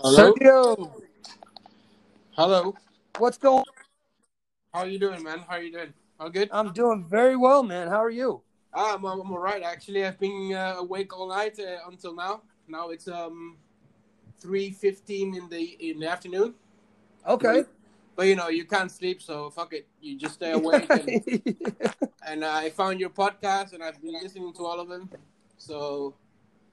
Hello. Sergio, Hello. what's going? On How you doing, man? How are you doing? All good? I'm doing very well, man. How are you? Ah, I'm, I'm all right. Actually, I've been uh, awake all night uh, until now. Now it's um, three fifteen in the in the afternoon. Okay. But you know, you can't sleep, so fuck it. You just stay awake. And, and uh, I found your podcast, and I've been listening to all of them. So,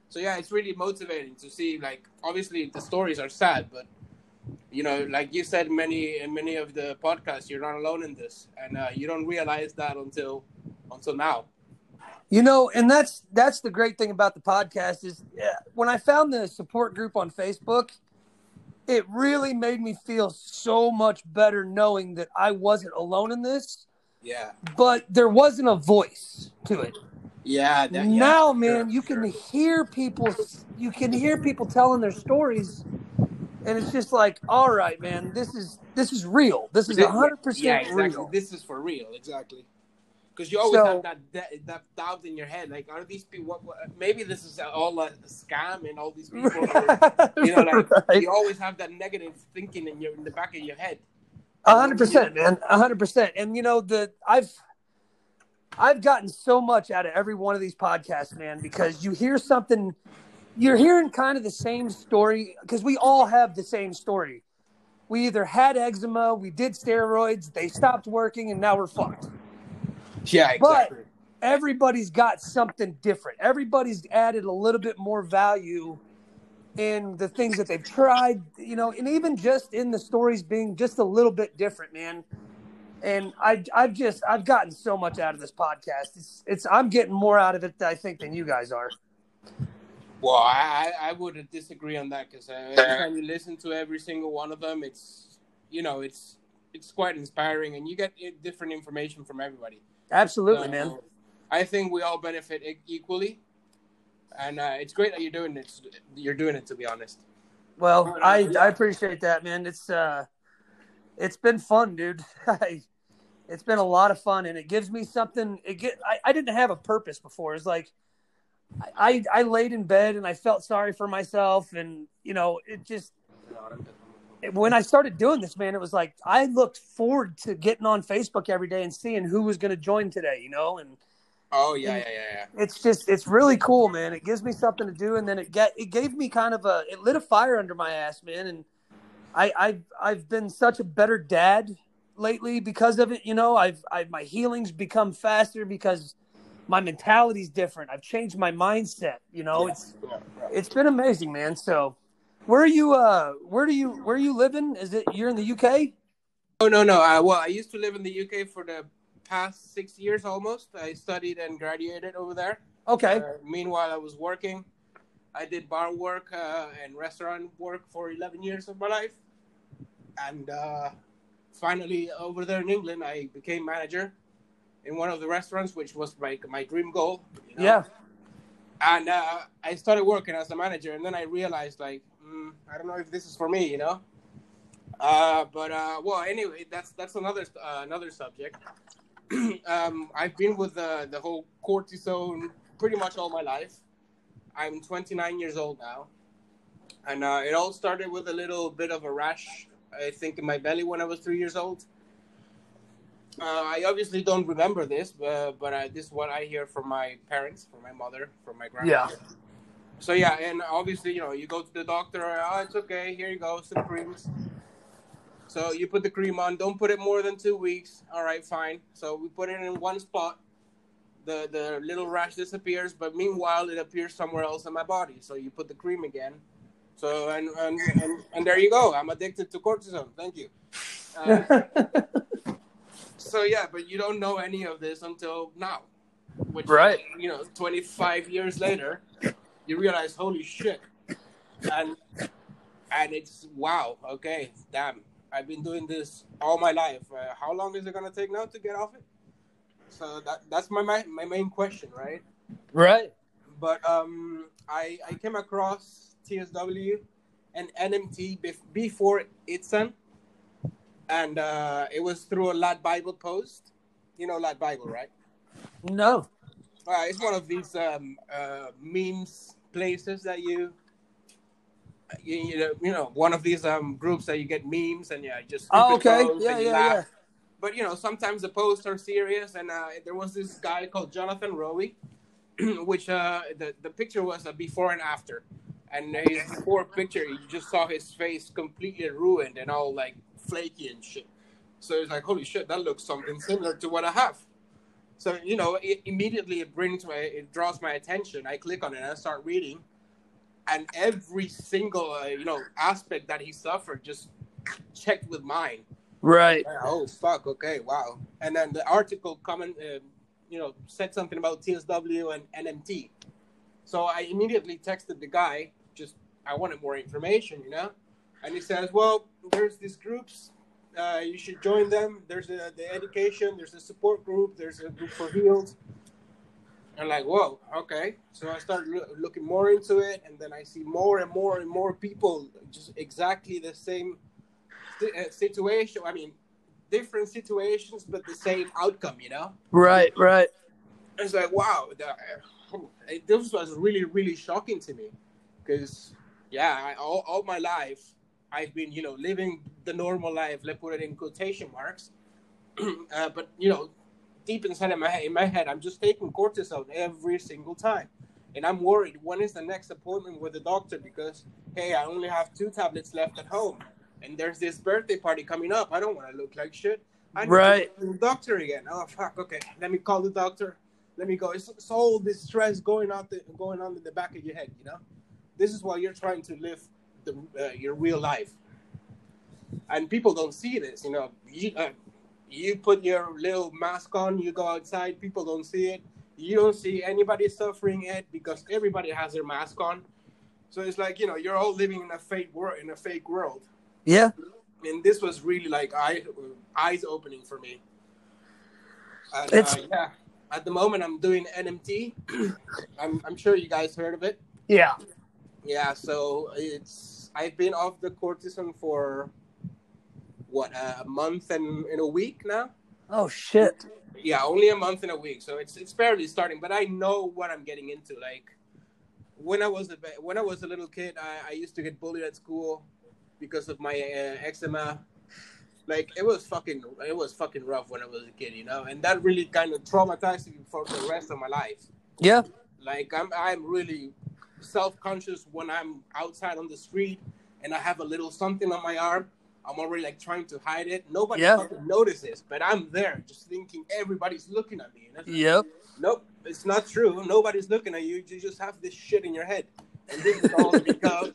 so yeah, it's really motivating to see. Like, obviously, the stories are sad, but you know, like you said, many in many of the podcasts, you're not alone in this, and uh, you don't realize that until until now. you know, and that's that's the great thing about the podcast is yeah, when I found the support group on Facebook, it really made me feel so much better knowing that I wasn't alone in this, Yeah, but there wasn't a voice to it. Yeah. That, yeah, now, man, sure, you for can hear people. You can hear people telling their stories, and it's just like, all right, man, this is this is real. This is hundred yeah, percent exactly. real. This is for real, exactly. Because you always So- have that, that that doubt in your head, like, are these people? What, what, maybe this is all a scam, and all these people. Are, you know, like Right. you always have that negative thinking in your in the back of your head. A hundred percent, man. A hundred percent. And you know, the I've I've gotten so much out of every one of these podcasts, man, because you hear something you're hearing kind of the same story because we all have the same story. We either had eczema, we did steroids, they stopped working, and now we're fucked. Yeah, exactly. But- Everybody's got something different. Everybody's added a little bit more value in the things that they've tried, you know, and even just in the stories being just a little bit different, man. And I, I've just, I've gotten so much out of this podcast. It's, it's, I'm getting more out of it, I think, than you guys are. Well, I I I would disagree on that because uh, every time you listen to every single one of them, it's you know it's it's quite inspiring, and you get uh, different information from everybody. Absolutely, So, man. I think we all benefit equally, and uh, it's great that you're doing it. You're doing it, to be honest. Well, I, I appreciate that, man. It's, uh, it's been fun, dude. it's been a lot of fun, and it gives me something. It get, I, I didn't have a purpose before. It's like, I, I laid in bed and I felt sorry for myself, and you know, it just when I started doing this, man, it was like I looked forward to getting on Facebook every day and seeing who was going to join today, you know, and Oh yeah, yeah, yeah, yeah. it's just it's really cool, man. It gives me something to do, and then it get it gave me kind of a it lit a fire under my ass, man. And I I've I've been such a better dad lately because of it. You know, I've I've my healing's become faster because my mentality's different. I've changed my mindset. You know, it's Yeah, yeah. it's been amazing, man. So. Where are you? Uh, where do you? Where are you living? Is it you're in the UK? Oh no, no. Uh, well, I used to live in the UK for the past six years almost. I studied and graduated over there. Okay. Uh, meanwhile, I was working. I did bar work uh, and restaurant work for 11 years of my life. And uh, finally, over there in England, I became manager in one of the restaurants, which was my, my dream goal. you know? Yeah. And uh, I started working as a manager, and then I realized, like, mm, I don't know if this is for me, you know. Uh, but uh, well, anyway, that's that's another uh, another subject. um, I've been with the the whole cortisone pretty much all my life. I'm 29 years old now, and uh, it all started with a little bit of a rash, I think, in my belly when I was three years old. Uh, I obviously don't remember this, but, but uh, this is what I hear from my parents, from my mother, from my grandmother. So yeah, and obviously, you know, you go to the doctor. Oh, it's okay. Here you go, some creams. So you put the cream on. Don't put it more than two weeks. All right, fine. So we put it in one spot. The the little rash disappears, but meanwhile it appears somewhere else in my body. So you put the cream again. So and and and, and there you go. I'm addicted to cortisone. Thank you. Uh, so yeah, but you don't know any of this until now, which Right. you know, 25 years later, you realize, holy shit, and and it's wow, okay, damn, I've been doing this all my life. Uh, how long is it gonna take now to get off it? So that that's my my, my main question, right? right. But um, I I came across TSW and NMT bef- before ITSAN, and uh, it was through a Lad Bible post. You know Lad Bible, right? No. Uh, it's one of these um, uh, memes places that you you, you know, you know, one of these um groups that you get memes and yeah, just Oh, okay. Yeah, yeah, laugh. yeah. But you know, sometimes the posts are serious, and uh, there was this guy called Jonathan Rowe, which uh, the the picture was a before and after, and his poor picture, you just saw his face completely ruined and all like flaky and shit. So it's like, holy shit, that looks something similar to what I have. So you know, it, immediately it brings my, it draws my attention. I click on it and I start reading, and every single uh, you know aspect that he suffered just checked with mine. Right. Oh fuck! Okay, wow. And then the article comment, uh, you know, said something about TSW and NMT. So I immediately texted the guy. I wanted more information, you know. And he says, "Well, there's these groups. Uh, you should join them. There's a, the education. There's a support group. There's a group for healed." I'm like, "Whoa, okay." So I started loo- looking more into it, and then I see more and more and more people just exactly the same uh, situation. I mean, different situations, but the same outcome. You know, Right. Right. it's like wow, the, uh, this was really really shocking to me because yeah, I, all all my life I've been you know living the normal life. Let's put it in quotation marks. uh, but you know, deep inside of my head, in my head, I'm just taking cortisone every single time, and I'm worried. When is the next appointment with the doctor? Because hey, I only have two tablets left at home, and there's this birthday party coming up. I don't want to look like shit. I need Right. to go to the doctor again. Oh fuck. Okay, let me call the doctor. Let me go. It's, it's all this stress going out the going on in the back of your head. You know, this is why you're trying to live the uh, your real life, and people don't see this. You know, you, uh, you put your little mask on, you go outside, people don't see it. You don't see anybody suffering it because everybody has their mask on. So it's like you know you're all living in a fake world. In a fake world, Yeah. and this was really like eye eyes opening for me. And, It's- uh, yeah. At the moment, I'm doing NMT. I'm, I'm sure you guys heard of it. Yeah. Yeah, so it's I've been off the cortisone for what a month and in a week now. Oh shit. Yeah, only a month and a week, so it's it's barely starting. But I know what I'm getting into. Like when I was a when I was a little kid, I, I used to get bullied at school because of my uh, eczema. Like it was fucking it was fucking rough when I was a kid, you know, and that really kind of traumatized me for the rest of my life. Yeah. Like I'm I'm really self conscious when I'm outside on the street and I have a little something on my arm. I'm already like trying to hide it. Nobody notices, but I'm there just thinking everybody's looking at me. And Yep. Nope, it's not true. Nobody's looking at you. You just have this shit in your head, and this is all because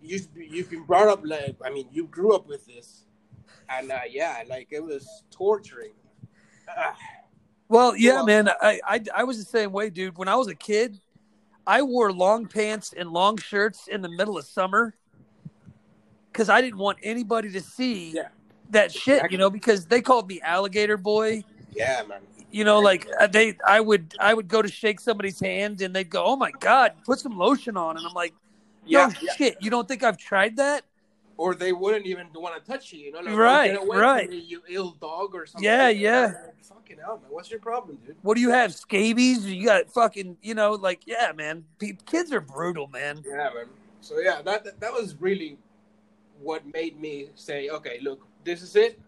you you've been brought up like I mean you grew up with this, and uh, yeah, like it was torturing. Well, yeah, Well- man. I, I I was the same way, dude. When I was a kid, I wore long pants and long shirts in the middle of summer because I didn't want anybody to see Yeah. that shit. Exactly. You know, because they called me alligator boy. yeah, man. You know, like uh, they, I would, I would go to shake somebody's hand, and they'd go, "Oh my god, put some lotion on," and I'm like, Yeah, "No yeah. shit, you don't think I've tried that?" Or they wouldn't even want to touch you. You know, like, Right, "Oh, get away right. Me, you ill dog or something. Yeah, like yeah. Like, Fucking hell, man. What's your problem, dude? What do you have? Scabies? You got fucking, you know, like yeah, man. Kids are brutal, man. Yeah, man. So yeah, that, that that was really what made me say, okay, look, this is it.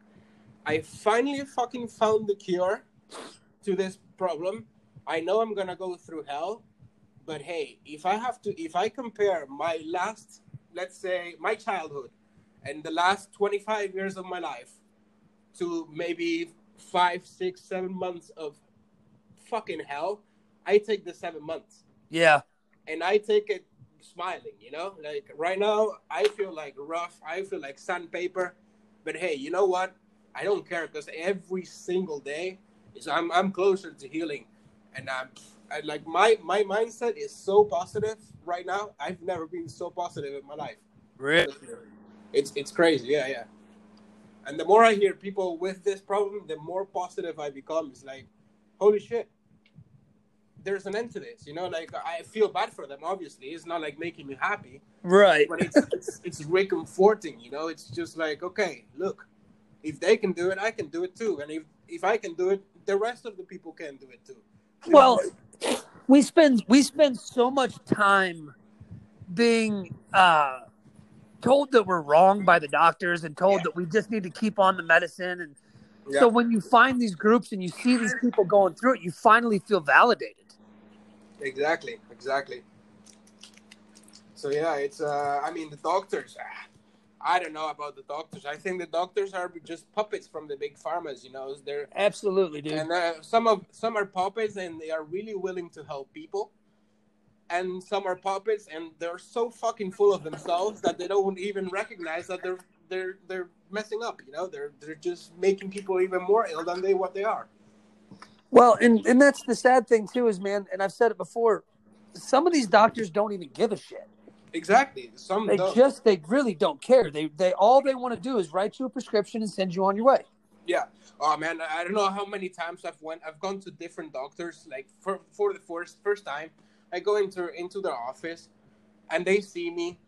I finally fucking found the cure to this problem. I know I'm gonna go through hell, but hey, if I have to, if I compare my last, let's say, my childhood and the last 25 years of my life to maybe five, six, seven months of fucking hell, I take the seven months Yeah, and I take it smiling, you know? Like right now, I feel like rough. I feel like sandpaper. But hey, you know what? I don't care because every single day is I'm I'm closer to healing, and I'm I, like my my mindset is so positive right now. I've never been so positive in my life. really. It's it's crazy, yeah, yeah. And the more I hear people with this problem, the more positive I become. It's like, holy shit, there's an end to this. You know, like I feel bad for them. Obviously, it's not like making me happy, Right. but it's it's, it's reconforting. You know, it's just like, okay, look, if they can do it, I can do it too. And if if I can do it, the rest of the people can do it too. Well, we spend we spend so much time being uh told that we're wrong by the doctors and told yeah. that we just need to keep on the medicine and yeah. so when you find these groups and you see these people going through it you finally feel validated exactly exactly so yeah it's uh i mean the doctors ah, I don't know about the doctors. I think the doctors are just puppets from the big pharmas. You know, they're absolutely, dude. And uh, some of some are puppets, and they are really willing to help people. And some are puppets, and they're so fucking full of themselves that they don't even recognize that they're they're they're messing up. You know, they're they're just making people even more ill than they what they are. Well, and and that's the sad thing too, is man. And I've said it before. Some of these doctors don't even give a shit. Exactly. Some they don't. just they really don't care. They they all they want to do is write you a prescription and send you on your way. Yeah. Oh man, I don't know how many times I've went. I've gone to different doctors. Like for for the first first time, I go into into their office, and they see me.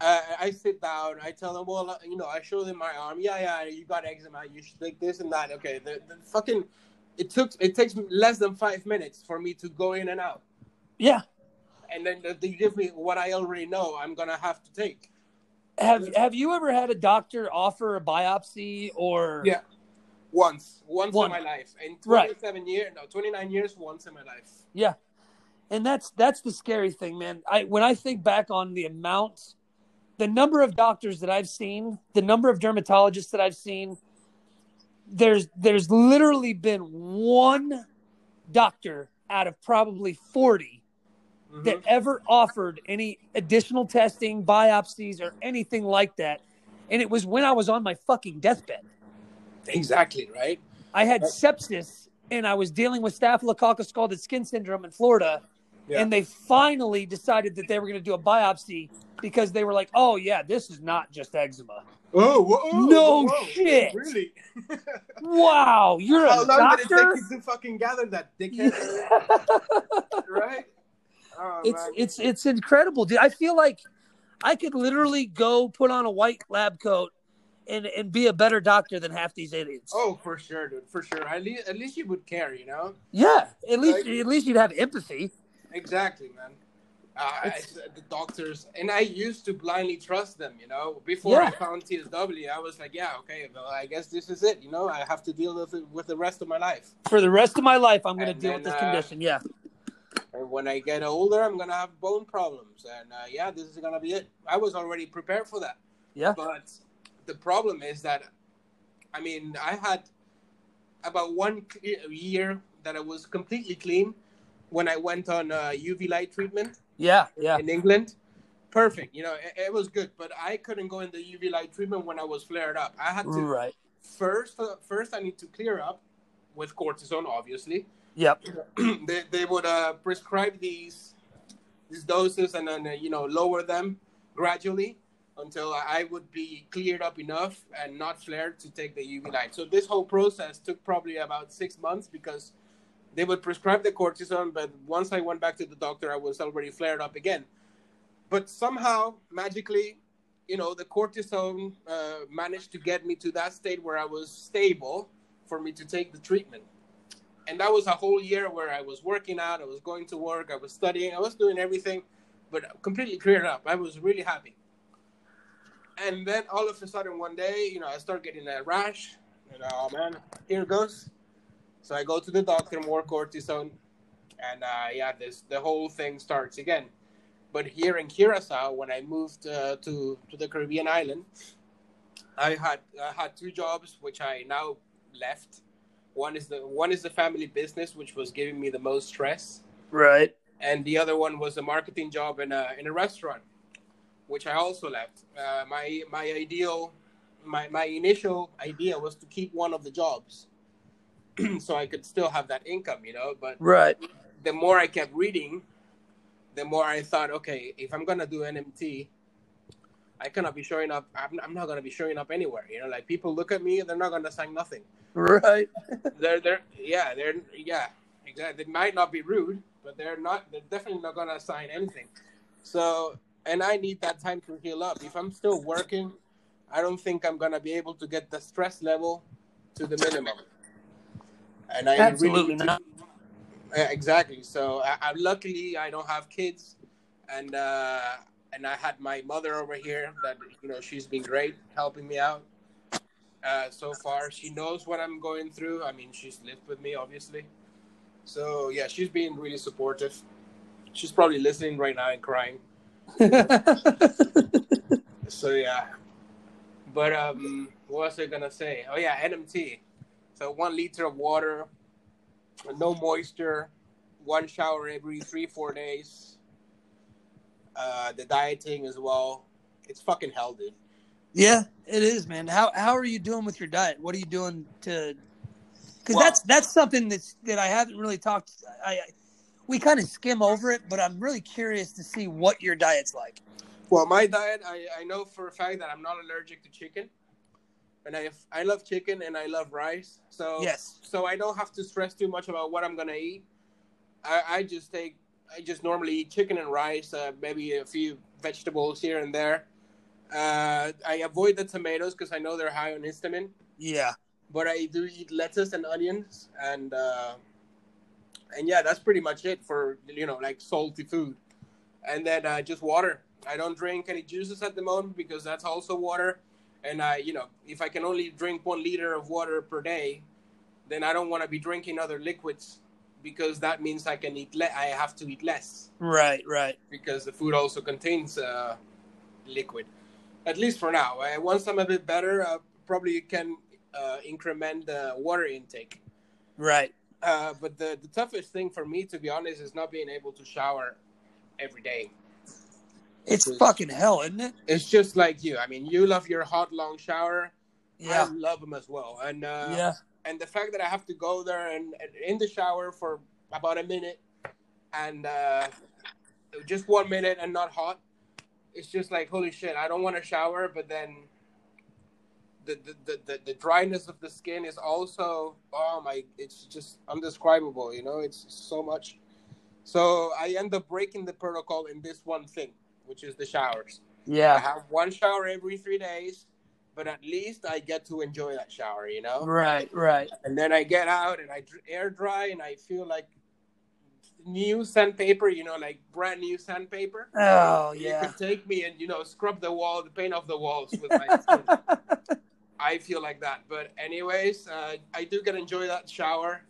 Uh, I sit down. I tell them, well, you know, I show them my arm. Yeah, yeah, you got eczema. You should take this and that. Okay, the, the fucking. It took. It takes less than five minutes for me to go in and out. Yeah, and then they give me what I already know I'm gonna have to take. Have Have you ever had a doctor offer a biopsy or? Yeah, once, once in my life, in 27 right. years, no, 29 years, once in my life. Yeah, and that's that's the scary thing, man. I when I think back on the amount, the number of doctors that I've seen, the number of dermatologists that I've seen, there's there's literally been one doctor out of probably 40 mm-hmm. that ever offered any additional testing, biopsies, or anything like that. And it was when I was on my fucking deathbed. Exactly, right? I had sepsis and I was dealing with staphylococcus scalded skin syndrome in Florida. Yeah. And they finally decided that they were going to do a biopsy because they were like, "Oh yeah, this is not just eczema." Oh, whoa, no whoa, shit! Really? wow, you're How a doctor. How long did it take you to fucking gather that dickhead? right? Oh, it's it's it's incredible, dude. I feel like I could literally go put on a white lab coat and and be a better doctor than half these idiots. Oh, for sure, dude, for sure. At least at least you would care, you know. Yeah, at least like, at least you'd have empathy. Exactly, man. Uh, the doctors, and I used to blindly trust them. You know, before yeah. I found TSW, I was like, "Yeah, okay, well, I guess this is it." You know, I have to deal with it with the rest of my life. For the rest of my life, I'm going to deal then, with this uh, condition. Yeah. And when I get older, I'm gonna have bone problems, and uh, yeah, this is gonna be it. I was already prepared for that. Yeah. But the problem is that, I mean, I had about one year that I was completely clean when I went on uh, UV light treatment. Yeah, yeah. In England, perfect. You know, it, it, was good, but I couldn't go in the UV light treatment when I was flared up. I had to right. first. First, I need to clear up with cortisone, obviously. Yep. they they would uh, prescribe these these doses and then uh, you know lower them gradually until I would be cleared up enough and not flared to take the UV light. So this whole process took probably about six months because they would prescribe the cortisone, but once I went back to the doctor, I was already flared up again. But somehow, magically, you know, the cortisone uh, managed to get me to that state where I was stable for me to take the treatment and that was a whole year where I was working out, I was going to work, I was studying, I was doing everything, but completely cleared up. I was really happy. And then all of a sudden, one day, you know, I start getting a rash, and oh man, here it goes. So I go to the doctor, more cortisone, and uh, yeah, this the whole thing starts again. But here in Curacao, when I moved uh, to to the Caribbean island, I had I had two jobs, which I now left one is the one is the family business, which was giving me the most stress. Right. And the other one was a marketing job in a in a restaurant, which I also left. Uh, my my ideal, my my initial idea was to keep one of the jobs, so I could still have that income, you know. But right. The more I kept reading, the more I thought, okay, if I'm gonna do NMT, I cannot be showing up. I'm, I'm not gonna be showing up anywhere. You know, like people look at me, they're not gonna sign nothing. Right. they're they're yeah they're yeah exactly. They might not be rude, but they're not. They're definitely not gonna sign anything. So and I need that time to heal up. If I'm still working, I don't think I'm gonna be able to get the stress level to the minimum. And I absolutely really not. To, exactly. So I, I, luckily I don't have kids, and uh, and I had my mother over here. That you know, she's been great helping me out uh, so far. She knows what I'm going through. I mean, she's lived with me, obviously. So yeah, she's been really supportive. She's probably listening right now and crying. so yeah, but um, what was I gonna say? Oh yeah, NMT. So one liter of water, no moisture, one shower every three four days. Uh, the dieting as well. It's fucking hell, dude. Yeah, it is, man. How how are you doing with your diet? What are you doing to? Because Well- that's that's something that's that I haven't really talked. I, I we kind of skim over it, but I'm really curious to see what your diet's like. Well, my diet, I, I know for a fact that I'm not allergic to chicken, and I I love chicken and I love rice. So Yes. so I don't have to stress too much about what I'm gonna eat. I, I just take I just normally eat chicken and rice, uh, maybe a few vegetables here and there. Uh, I avoid the tomatoes because I know they're high on histamine, Yeah. but I do eat lettuce and onions and uh, and yeah, that's pretty much it for you know like salty food, and then uh, just water. I don't drink any juices at the moment because that's also water, and I you know if I can only drink one liter of water per day, then I don't want to be drinking other liquids because that means I can eat le- I have to eat less Right. Right. because the food also contains uh, liquid. At least for now. Uh, once I'm a bit better, uh, probably you can uh, increment the water intake. Right. Uh, but the, the toughest thing for me, to be honest, is not being able to shower every day. It's Because- fucking hell, isn't it? It's just like you. I mean, you love your hot long shower. Yeah. I love them as well. And uh, yeah. And the fact that I have to go there and, and in the shower for about a minute and uh, just one minute and not hot, it's just like holy shit. I don't want to shower, but then the the, the, the the dryness of the skin is also oh my, it's just undescribable. You know, it's so much. So I end up breaking the protocol in this one thing, which is the showers. Yeah, I have one shower every three days, but at least I get to enjoy that shower. You know Right. Right. and then I get out and I air dry and I feel like new sandpaper, you know, like brand new sandpaper. Oh You yeah. could take me and you know scrub the wall, the paint off the walls with my skin. I feel like that. But anyways, uh, I do get to enjoy that shower,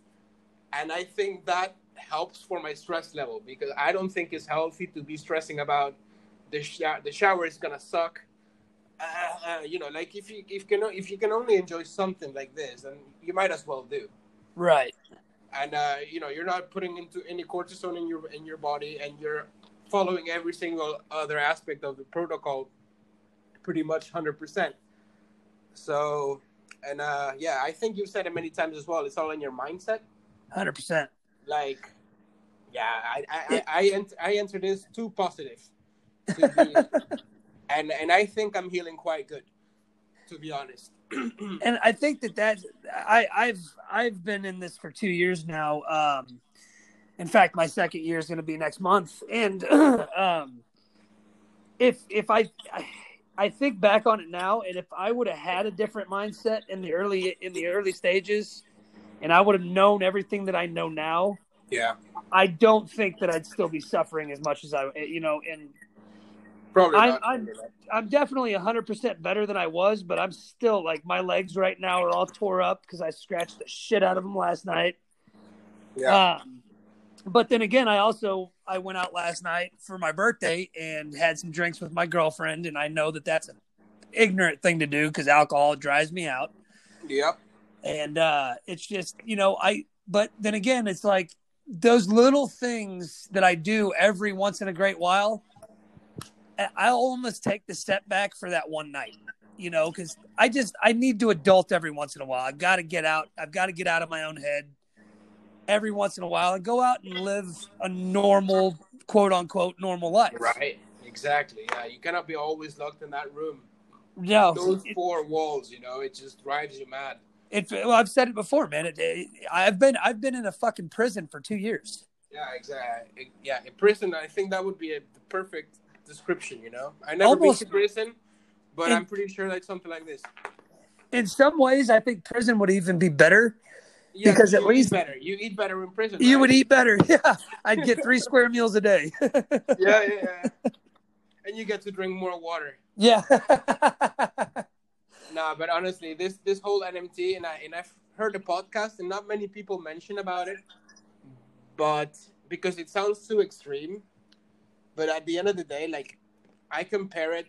and I think that helps for my stress level because I don't think it's healthy to be stressing about the sh- the shower is gonna suck. Uh, uh, you know, like if you if you can if you can only enjoy something like this, then you might as well do. Right. and uh, you know you're not putting into any cortisone in your in your body and you're following every single other aspect of the protocol pretty much 100% so and uh, yeah i think you've said it many times as well. It's all in your mindset. Hundred percent. like yeah i i i, I, ent- I enter this too positive. To be, and and i think i'm healing quite good to be honest. And I think that that I I've I've been in this for two years now. Um, in fact, my second year is going to be next month, and um, if if I I think back on it now, and if I would have had a different mindset in the early in the early stages, and I would have known everything that I know now, yeah. I don't think that I'd still be suffering as much as I you know and probably I'm- I'm- I'm definitely 100% better than I was, but I'm still like my legs right now are all tore up because I scratched the shit out of them last night. yeah Um, but then again, I also I went out last night for my birthday and had some drinks with my girlfriend, and I know that that's an ignorant thing to do because alcohol drives me out, yep and uh, it's just you know I. But then again, it's like those little things that I do every once in a great while. I- almost take the step back for that one night, you know, because I just I need to adult every once in a while. I've got to get out. I've got to get out of my own head every once in a while and go out and live a normal, quote unquote, normal life. Right. Exactly. Yeah. You cannot be always locked in that room. No, Those it, four walls, you know, it just drives you mad. it, well, I've said it before, man. It, it, I've been I've been in a fucking prison for two years. Yeah, exactly. Yeah, in prison, I think that would be a, perfect description. You know, I never Almost- been to prison, but In- I'm pretty sure like something like this. In some ways, I think prison would even be better. Yeah, Because at least- better. You eat better in prison. You right? would eat better. Yeah, I'd get three square meals a day. Yeah, yeah, yeah. And you get to drink more water. Yeah. nah, but honestly, this this whole NMT, and I and I've heard the podcast, and not many people mention about it, but because it sounds too extreme. But at the end of the day, like I compare it,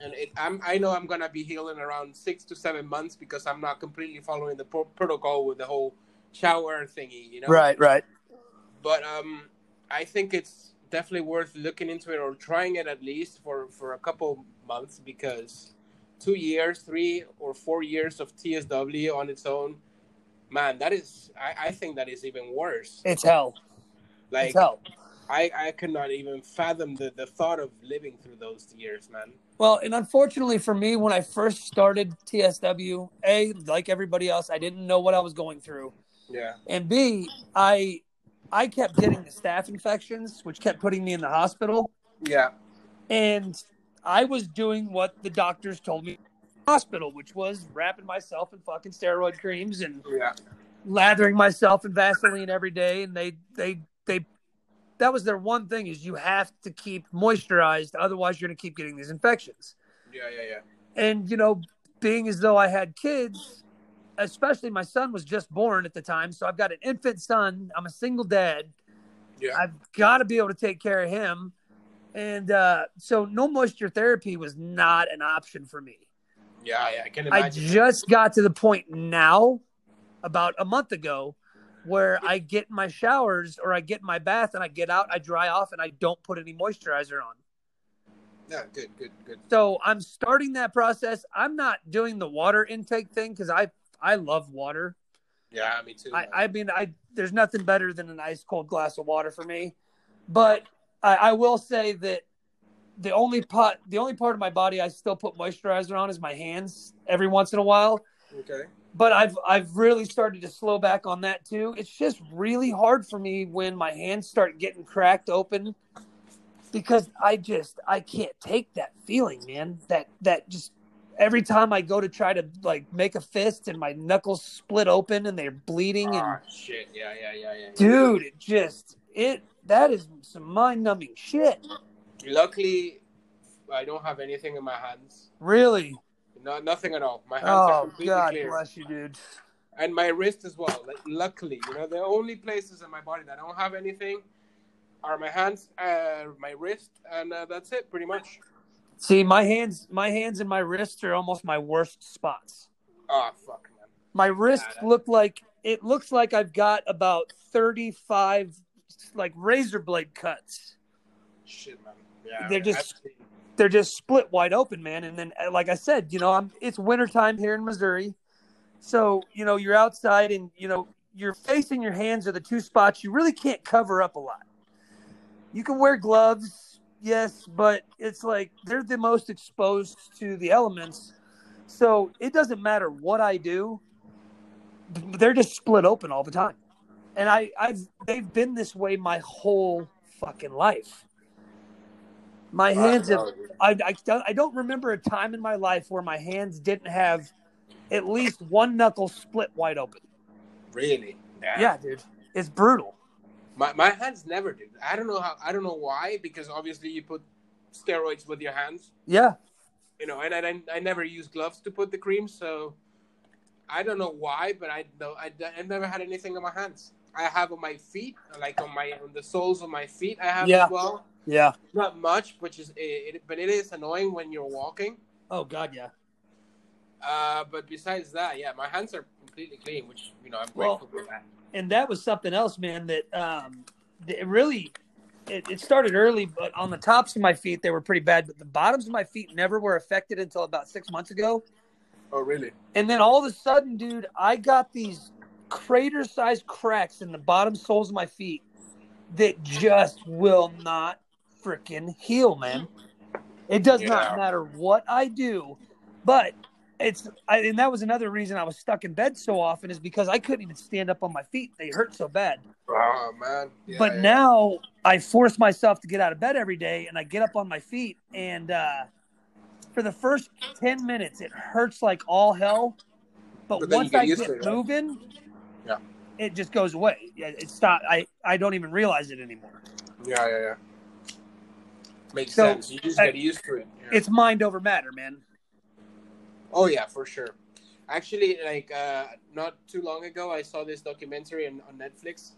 and it, I'm I know I'm gonna be healing around six to seven months because I'm not completely following the pro- protocol with the whole shower thingy, you know. right, right. But um, I think it's definitely worth looking into it or trying it at least for for a couple months because two years, three or four years of TSW on its own, man, that is I, I think that is even worse. It's hell. Like it's hell. I I could not even fathom the the thought of living through those years, man. Well, and unfortunately for me, when I first started TSW, A, like everybody else, I didn't know what I was going through. Yeah. And B, I I kept getting the staph infections, which kept putting me in the hospital. Yeah. And I was doing what the doctors told me in the hospital, which was wrapping myself in fucking steroid creams and Yeah. lathering myself in Vaseline every day. And they they they that was their one thing is you have to keep moisturized, otherwise you're gonna keep getting these infections. Yeah. Yeah. Yeah. And you know, being as though I had kids, especially my son was just born at the time, so I've got an infant son. I'm a single dad. Yeah. I've got to be able to take care of him. And uh, so, no moisture therapy was not an option for me. Yeah. Yeah. I can I just got to the point now, about a month ago, where I get my showers or I get my bath and I get out, I dry off, and I don't put any moisturizer on. yeah. Good. Good. Good. So I'm starting that process. I'm not doing the water intake thing because I I love water. Yeah. Me too. I, I mean, I there's nothing better than an ice cold glass of water for me. But I, I will say that the only part the only part of my body I still put moisturizer on is my hands every once in a while. okay. But I've I've really started to slow back on that too. It's just really hard for me when my hands start getting cracked open because I just I can't take that feeling, man. That that just every time I go to try to like make a fist and my knuckles split open and they're bleeding and Ah, shit. Yeah. Yeah. Yeah. Yeah. dude it just it that is some mind-numbing shit Luckily, I don't have anything in my hands. really No, nothing at all. My hands are oh completely god clear, bless you dude and my wrist as well. Like, luckily, you know, the only places in my body that don't have anything are my hands, uh, my wrist, and uh, that's it, pretty much. see my hands my hands and my wrists are almost my worst spots Oh fuck, man. my wrists Yeah, like it looks like i've got about 35 like razor blade cuts Shit, man. Yeah, They're man, just- they're just split wide open, man. And then, uh, like I said, you know, I'm it's wintertime here in Missouri, so you know you're outside and you know your face and your hands are the two spots you really can't cover up a lot. You can wear gloves, yes, but it's like they're the most exposed to the elements, so it doesn't matter what I do. They're just split open all the time, and I I've they've been this way my whole fucking life. My hands have. I, I, don't- I don't remember a time in my life where my hands didn't have at least one knuckle split wide open. Really? Yeah, dude. It's brutal. My my hands never did. I don't know how. I don't know why. Because obviously you put steroids with your hands, Yeah. you know, and I I never use gloves to put the cream, so I don't know why, but I know I I never had anything on my hands. I have on my feet, like on my on the soles of my feet. I have Yeah. as well. Yeah. Not much, which is it, it, but it is annoying when you're walking. Oh God, yeah. Uh, but besides that, yeah, my hands are completely clean, which you know I'm Well- grateful for that. And that was something else, man. That um, it really, it, it started early, but on the tops of my feet they were pretty bad, but the bottoms of my feet never were affected until about six months ago. Oh, really? And then all of a sudden, dude, I got these crater-sized cracks in the bottom soles of my feet that just will not freaking heal, man. It does Yeah. not matter what I do, but it's I, and that was another reason I was stuck in bed so often is because I couldn't even stand up on my feet; they hurt so bad. Oh man. Yeah, but yeah. now I force myself to get out of bed every day, and I get up on my feet, and uh, for the first ten minutes, it hurts like all hell. But, But once get I get it, right? moving, Yeah. it just goes away. Yeah, It stop. I I don't even realize it anymore. Yeah, yeah, yeah. Makes So, sense. You just I- get used to it. Yeah. It's mind over matter, man. Oh yeah, for sure. Actually, like uh, not too long ago, I saw this documentary on, on Netflix.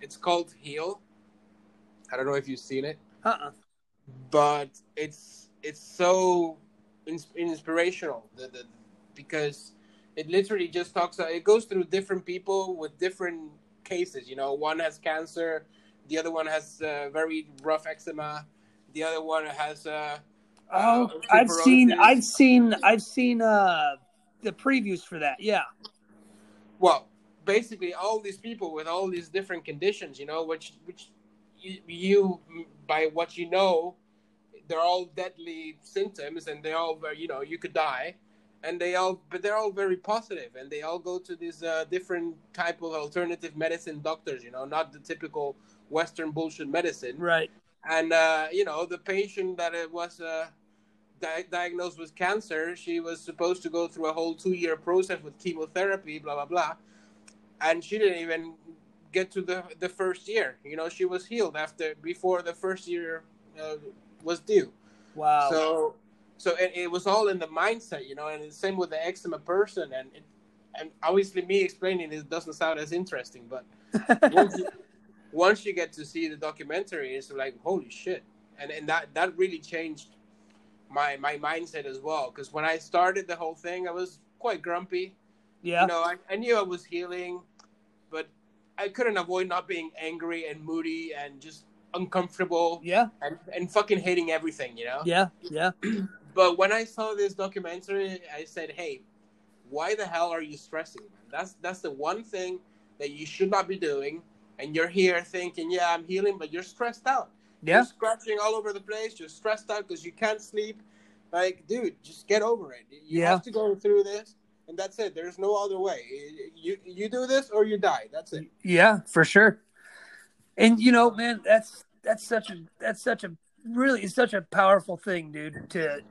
It's called Heal. I don't know if you've seen it, Uh-uh. but it's it's so ins- inspirational. The, the, because it literally just talks. It goes through different people with different cases. You know, one has cancer, the other one has uh, very rough eczema, the other one has. Uh, Oh, uh, I've seen. I've seen, I've seen uh the previews for that. Yeah, well basically all these people with all these different conditions you know which which you, you by what you know they're all deadly symptoms and they all very- you know you could die and they all but they're all very positive and they all go to these uh, different type of alternative medicine doctors you know not the typical western bullshit medicine right. And uh, you know the patient that it was uh, di- diagnosed with cancer she was supposed to go through a whole two year process with chemotherapy blah blah blah. And she didn't even get to the the first year. You know she was healed after before the first year uh, was due. Wow. so so it, it was all in the mindset you know and the same with the eczema person. And it, and obviously me explaining it doesn't sound as interesting but once you, once you get to see the documentary, it's like holy shit, and and that that really changed my my mindset as well. Because when I started the whole thing, I was quite grumpy. yeah. You know, I, I knew I was healing, but I couldn't avoid not being angry and moody and just uncomfortable yeah. and, and fucking hating everything. You know. Yeah. Yeah. But when I saw this documentary, I said, "Hey, why the hell are you stressing, man? That's that's the one thing that you should not be doing." And you're here thinking, "Yeah, I'm healing," but you're stressed out. Yeah. You're scratching all over the place. You're stressed out because you can't sleep. Like, dude, just get over it. You Yeah. have to go through this, and that's it. There's no other way. You you do this or you die. That's it. Yeah, for sure. And you know, man, that's that's such a that's such a really it's such a powerful thing, dude, to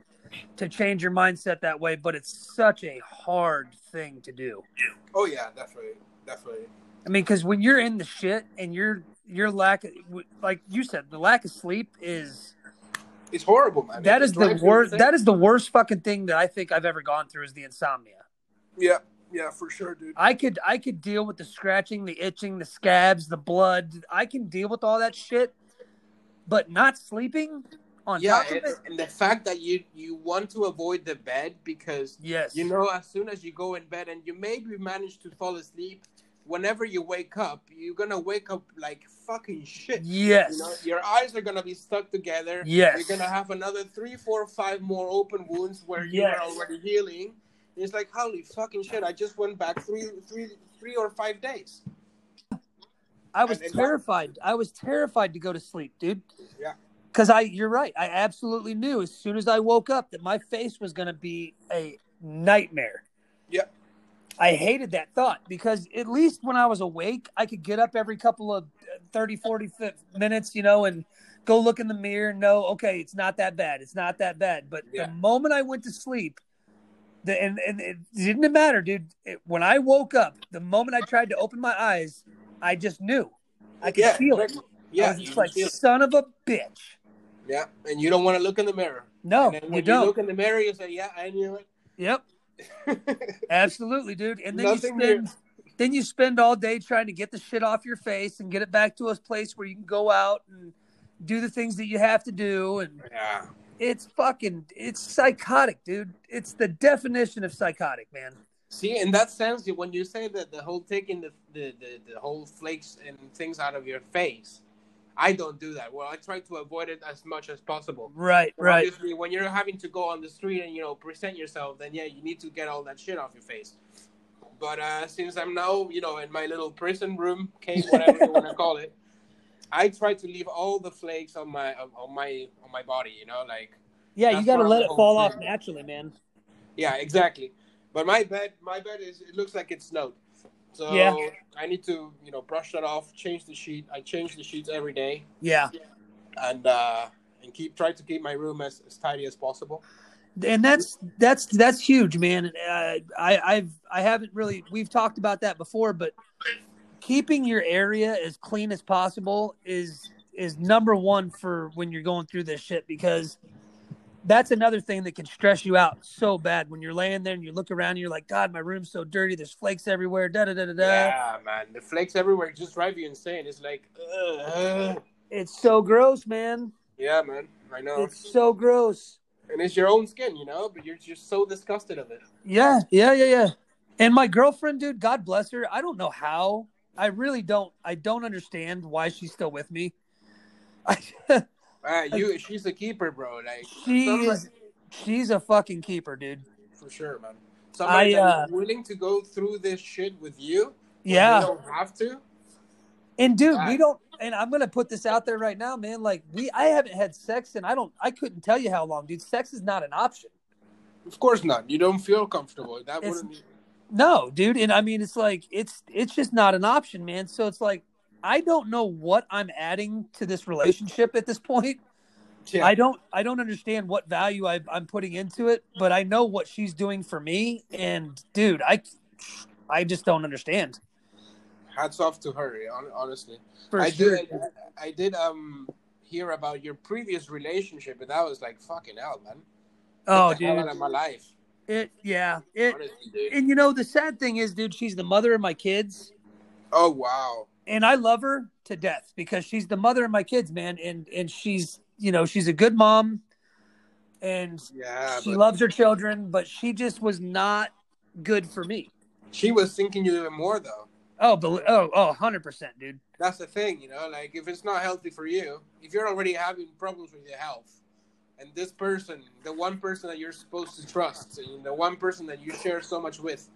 to change your mindset that way, but it's such a hard thing to do. Oh yeah, definitely, definitely. I mean, because when you're in the shit and you're your lack, of, like you said, the lack of sleep is It's horrible, man. that is the worst. That is the worst fucking thing that I think I've ever gone through is the insomnia. yeah, yeah, for sure, dude. I could I could deal with the scratching, the itching, the scabs, the blood. I can deal with all that shit, but not sleeping on yeah, top of and, it. and the fact that you you want to avoid the bed because Yes, you know as soon as you go in bed and you maybe manage to fall asleep, whenever you wake up, you're gonna wake up like fucking shit. Yes, You know, your eyes are gonna be stuck together. Yes. You're gonna have another three, four, five more open wounds where you Yes. are already healing. It's like holy fucking shit! I just went back three, three, three or five days. I was and- and that- terrified. I was terrified to go to sleep, dude. Yeah. Because I, you're right. I absolutely knew as soon as I woke up that my face was going to be a nightmare. I hated that thought because at least when I was awake, I could get up every couple of uh, 30, 40 minutes, you know, and go look in the mirror and know, okay, it's not that bad. It's not that bad. But Yeah. the moment I went to sleep, the, and, and it didn't matter, dude. It, when I woke up, the moment I tried to open my eyes, I just knew. I could yeah, feel it. Yeah, was just like, it. son of a bitch. yeah, and you don't want to look in the mirror. No, and you when you, don't. look in the mirror, you say, "Yeah, I knew it. Yep, it." Absolutely, dude. And then Nothing you spend, then you spend all day trying to get the shit off your face and get it back to a place where you can go out and do the things that you have to do. And yeah, it's fucking, it's psychotic, dude. It's the definition of psychotic, man. See, in that sense, when you say that the whole taking the, the, the, the whole flakes and things out of your face, I don't do that. Well, I try to avoid it as much as possible. Right, But right. Obviously, when you're having to go on the street and you know present yourself, then yeah, you need to get all that shit off your face. But uh, since I'm now, you know, in my little prison room, cave, whatever you want to call it, I try to leave all the flakes on my on my on my body. You know, like Yeah, you got to let it fall off naturally, man. Yeah, exactly. But my bed, my bed is it looks like it snowed. So Yeah. I need to, you know, brush that off, change the sheet. I change the sheets every day, Yeah. and uh, and keep try to keep my room as, as tidy as possible. and that's that's that's huge, man. Uh, I I've I haven't really we've talked about that before, but keeping your area as clean as possible is is number one for when you're going through this shit because that's another thing that can stress you out so bad when you're laying there and you look around and you're like, God, my room's so dirty. There's flakes everywhere. Da da da da da. Yeah, man, the flakes everywhere just drive you insane. It's like, uh, It's so gross, man. yeah, man, I know. It's so gross. and it's your own skin, you know, but you're just so disgusted of it. Yeah, yeah, yeah, yeah. And my girlfriend, dude, God bless her. I don't know how. I really don't. I don't understand why she's still with me. I, Uh, you, she's a keeper, bro. Like she is. She's a fucking keeper, dude. for sure, man. Somebody I, uh, that's willing to go through this shit with you. Yeah. you don't have to. And dude, we don't. And I'm gonna put this out there right now, man. Like we, I haven't had sex, and I don't. I couldn't tell you how long, dude. Sex is not an option. Of course not. You don't feel comfortable. That It's- wouldn't. No, dude. And I mean, it's like it's it's just not an option, man. So it's like I don't know what I'm adding to this relationship at this point. Yeah. I don't I don't understand what value I, I'm putting into it, but I know what she's doing for me. And dude, I I just don't understand. Hats off to her. Honestly, For I sure. did. I did um hear about your previous relationship, and that was like fucking hell, man. Oh, Get the hell dude. out of my life. It yeah. It Honestly, and you know the sad thing is, dude, she's the mother of my kids. Oh wow. And I love her to death because she's the mother of my kids, man, and and she's you know she's a good mom, and Yeah, she loves her children, but she just was not good for me. she was thinking you even more though. Oh, oh, oh, 100 percent, dude. That's the thing, you know. Like if it's not healthy for you, if you're already having problems with your health, and this person, the one person that you're supposed to trust, and the one person that you share so much with,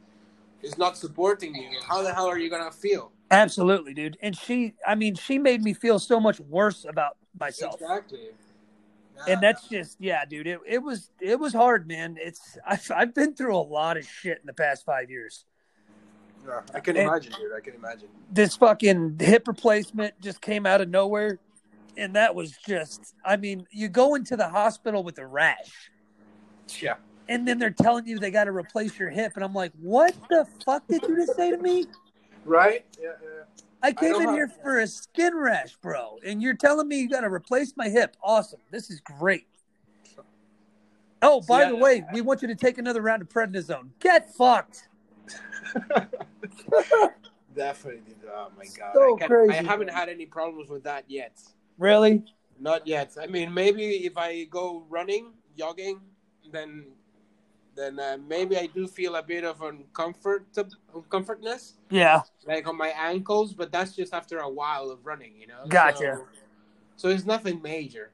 is not supporting you, how the hell are you gonna feel? Absolutely, dude. And she, I mean, she made me feel so much worse about myself. Exactly. And that's just, yeah, dude. It, it was, it was hard, man. It's, I've, I've been through a lot of shit in the past five years. Yeah, I can And- imagine, dude. I can imagine. this fucking hip replacement just came out of nowhere. And that was just, I mean, you go into the hospital with a rash Yeah. and then they're telling you they got to replace your hip. And I'm like, what the fuck did you just say to me? Right. Yeah. yeah. I came know in here for a skin rash, bro. And you're telling me you got to replace my hip. Awesome. This is great. Oh, by Yeah. the way, we want you to take another round of prednisone. Get fucked. Definitely. Oh my god. So I, crazy, I haven't had any problems with that yet. Really? Not yet. I mean, maybe if I go running, jogging, then then uh, maybe I do feel a bit of uncomfort uncomfortness, Yeah. like on my ankles. But that's just after a while of running, you know. Gotcha. So, so it's nothing major.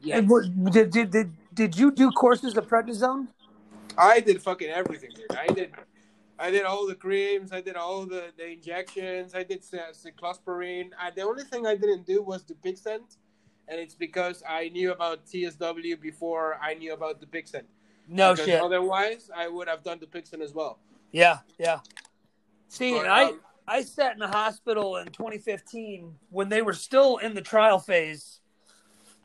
Yeah. Did, did, did, did you do courses of prednisone? I did fucking everything, dude. I did. I did all the creams. I did all the, the injections. I did cy- cyclosporine. I, the only thing I didn't do was Dupixent, and it's because I knew about TSW before I knew about Dupixent. No shit. Otherwise, I would have done the Dupixent as well. Yeah, yeah. See, But, I um, I sat in the hospital in 2015 when they were still in the trial phase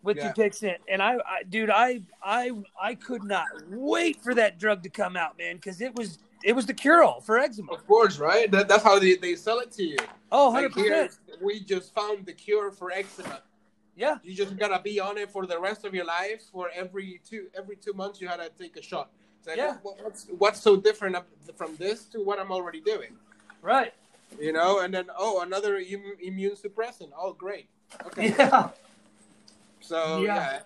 with Yeah. Dupixent, and I, I, dude, I, I, I could not wait for that drug to come out, man, because it was it was the cure all for eczema. Of course, right? That, that's how they, they sell it to you. Oh, Like 100 here, percent. we just found the cure for eczema. Yeah, You just gotta be on it for the rest of your life. For every two every two months, you gotta take a shot. Like, Yeah. what- what's what's so different from this to what I'm already doing? right. You know, and then oh, another Im- immune suppressant. Oh, great. Okay. Yeah. So Yeah. yeah,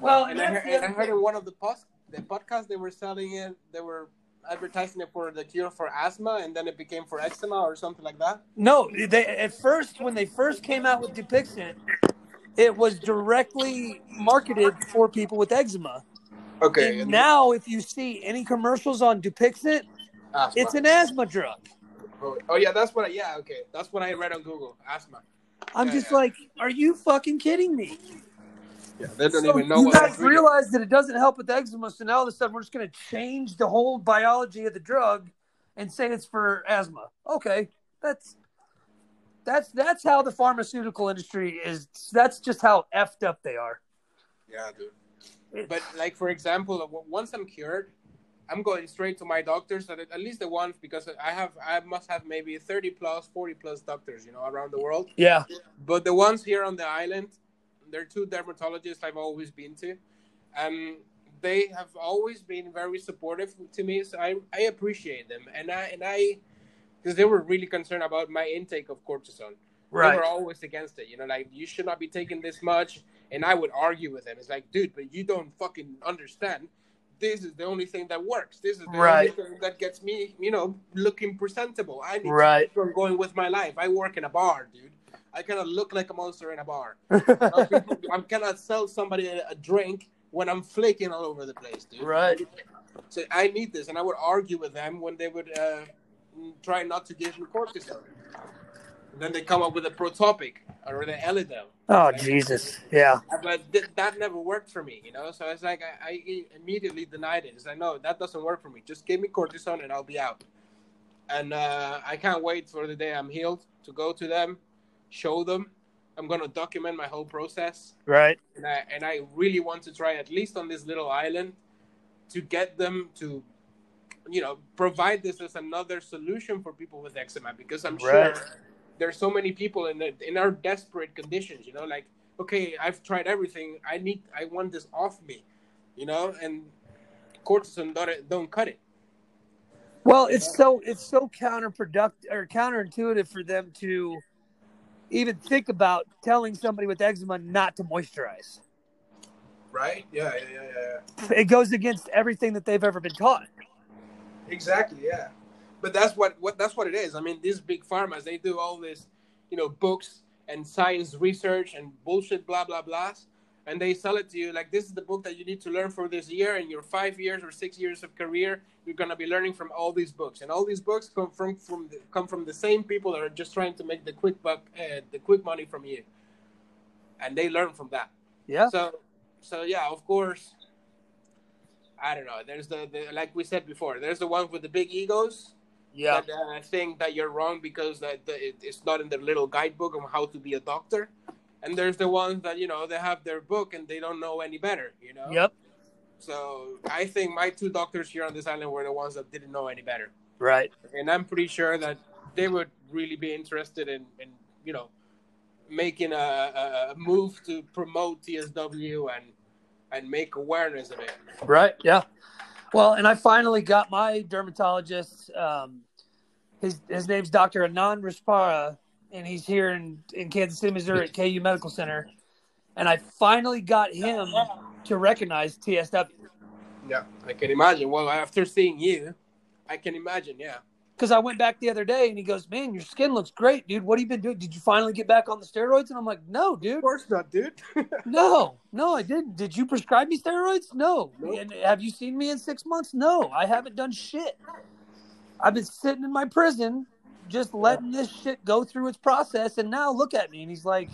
Well, and I, heard, and I heard in one of the post the podcast they were selling it. They were advertising it for the cure for asthma, and then it became for eczema or something like that. No, they at first when they first came out with Dupixent, it was directly marketed for people with eczema. Okay. And now, if you see any commercials on Dupixent, asthma. it's an asthma drug. Oh, oh, yeah, that's what. I, yeah, okay, that's what I read on Google. Asthma. I'm Yeah, just yeah. like, are you fucking kidding me? Yeah, they don't So even know you what. guys realize that it doesn't help with eczema, so now all of a sudden we're just going to change the whole biology of the drug and say it's for asthma. Okay, that's that's that's how the pharmaceutical industry is. That's just how effed up they are. Yeah, dude. But like for example, once I'm cured, I'm going straight to my doctors, at, at least the ones because I have I must have maybe 30 plus, 40 plus doctors, you know, around the world. Yeah. But the ones here on the island, they're two dermatologists I've always been to, and they have always been very supportive to me. So I I appreciate them, and I and I because they were really concerned about my intake of cortisone. Right. They were always against it, you know, like you should not be taking this much. And I would argue with them. It's like, dude, but you don't fucking understand this is the only thing that works. This is the right. only thing that gets me, you know, looking presentable. I need right. to keep going with my life. I work in a bar, dude. I cannot look like a monster in a bar. I cannot sell somebody a, a, drink when I'm flaking all over the place, dude. Right. So I need this, and I would argue with them when they would uh, try not to give me cortisone. And then they come up with a protopic or the Elidel. Oh right? Jesus, yeah. But th- that never worked for me, you know. So it's like I, I immediately denied it. It's like no, that doesn't work for me. Just give me cortisone and I'll be out. And uh, I can't wait for the day I'm healed to go to them, show them. I'm gonna document my whole process. Right. And I and I really want to try at least on this little island to get them to you know provide this as another solution for people with eczema because I'm right. sure there's so many people in the, in our desperate conditions you know like okay i've tried everything i need i want this off me you know and cortisone don't, don't cut it well it's so it's so counterproductive or counterintuitive for them to even think about telling somebody with eczema not to moisturize. Right? Yeah yeah yeah, yeah. it goes against everything that they've ever been taught. Exactly yeah. But that's what, what that's what it is. I mean, these big pharmas they do all this, you know, books and science research and bullshit, blah blah blah, and they sell it to you like this is the book that you need to learn for this year and your five years or six years of career. You're gonna be learning from all these books, and all these books come from from the, come from the same people that are just trying to make the quick buck, uh, the quick money from you, and they learn from that. Yeah. So, so yeah, of course. I don't know. There's the, the like we said before. There's the ones with the big egos, yeah. That, uh, think that you're wrong because that it, it's not in their little guidebook on how to be a doctor. And there's the ones that you know they have their book and they don't know any better. You know. Yep. So I think my two doctors here on this island were the ones that didn't know any better. Right. And I'm pretty sure that they would really be interested in, in you know, making a, a move to promote TSW and and make awareness of it. Right. Yeah. Well, and I finally got my dermatologist. Um, his his name's Dr. Anand Rispara, and he's here in, in Kansas City, Missouri at KU Medical Center. And I finally got him to recognize TSW. Yeah, I can imagine. Well, after seeing you, I can imagine. Yeah. Because I went back the other day and he goes, "Man, your skin looks great, dude. What have you been doing? Did you finally get back on the steroids?" And I'm like, "No, dude. Of course not, dude. no, no, I didn't. Did you prescribe me steroids? No. Nope. And have you seen me in six months? No, I haven't done shit. I've been sitting in my prison, just letting this shit go through its process, and now look at me. And he's like,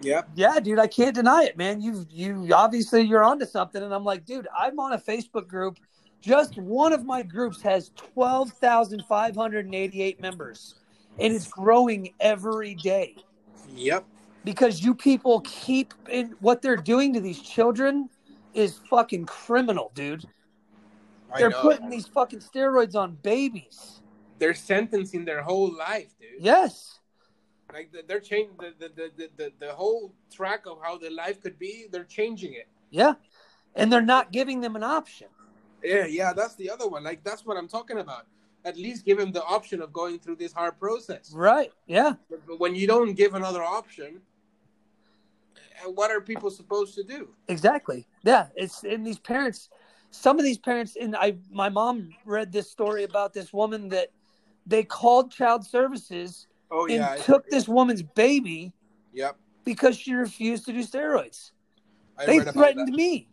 "Yeah, yeah, dude, I can't deny it, man. You, you obviously you're onto something." And I'm like, "Dude, I'm on a Facebook group." Just one of my groups has 12,588 members, and it's growing every day. Yep. Because you people keep in what they're doing to these children is fucking criminal, dude. They're putting these fucking steroids on babies. They're sentencing their whole life, dude. Yes. Like they're changing the, the, the, the, the whole track of how their life could be. They're changing it. Yeah. And they're not giving them an option. Yeah, yeah, that's the other one. Like that's what I'm talking about. At least give him the option of going through this hard process. Right. Yeah. But when you don't give another option, uh, what are people supposed to do? Exactly. Yeah. It's in these parents some of these parents and I my mom read this story about this woman that they called child services oh, and yeah, took this woman's baby yep. because she refused to do steroids. I they threatened me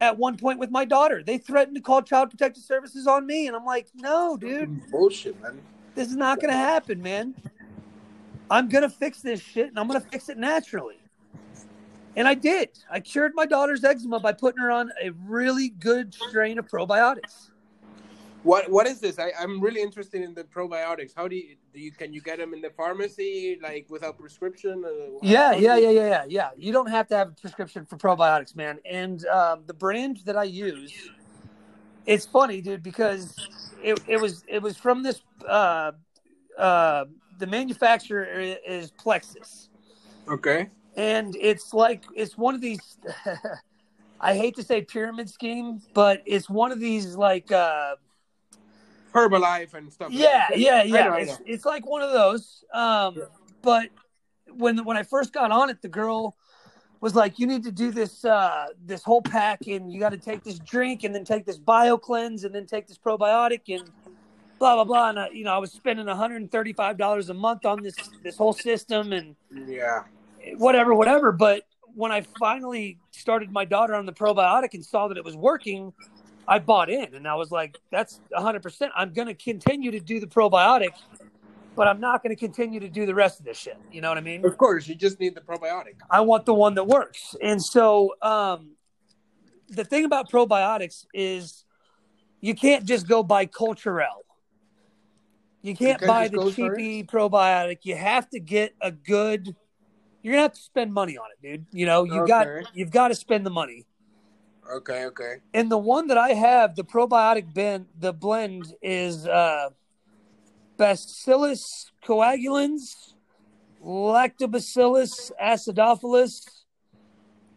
at one point with my daughter. They threatened to call child protective services on me and I'm like, "No, dude. Bullshit, man. This is not going to happen, man. I'm going to fix this shit and I'm going to fix it naturally." And I did. I cured my daughter's eczema by putting her on a really good strain of probiotics. What what is this? I, I'm really interested in the probiotics. How do you do you can you get them in the pharmacy like without prescription? yeah, yeah, yeah, yeah, yeah, yeah. You don't have to have a prescription for probiotics, man. And um, the brand that I use, it's funny, dude, because it, it was it was from this uh uh the manufacturer is Plexus. Okay. And it's like it's one of these I hate to say pyramid scheme, but it's one of these like uh Herbalife and stuff. Yeah, like yeah, yeah. It's, it's like one of those. Um yeah. but when when I first got on it, the girl was like, "You need to do this uh, this whole pack, and you got to take this drink, and then take this bio cleanse, and then take this probiotic, and blah blah blah." And I, you know, I was spending one hundred and thirty five dollars a month on this this whole system, and yeah, whatever, whatever. But when I finally started my daughter on the probiotic and saw that it was working, I bought in, and I was like, "That's one hundred percent. I'm going to continue to do the probiotic." but I'm not going to continue to do the rest of this shit. You know what I mean? Of course, you just need the probiotic. I want the one that works. And so, um, the thing about probiotics is you can't just go buy Culturelle. You can't, you buy the cheapy probiotic. You have to get a good. You're gonna have to spend money on it, dude. You know, you okay. got you've got to spend the money. Okay, okay. And the one that I have, the probiotic blend, the blend is uh Bacillus coagulans, Lactobacillus acidophilus.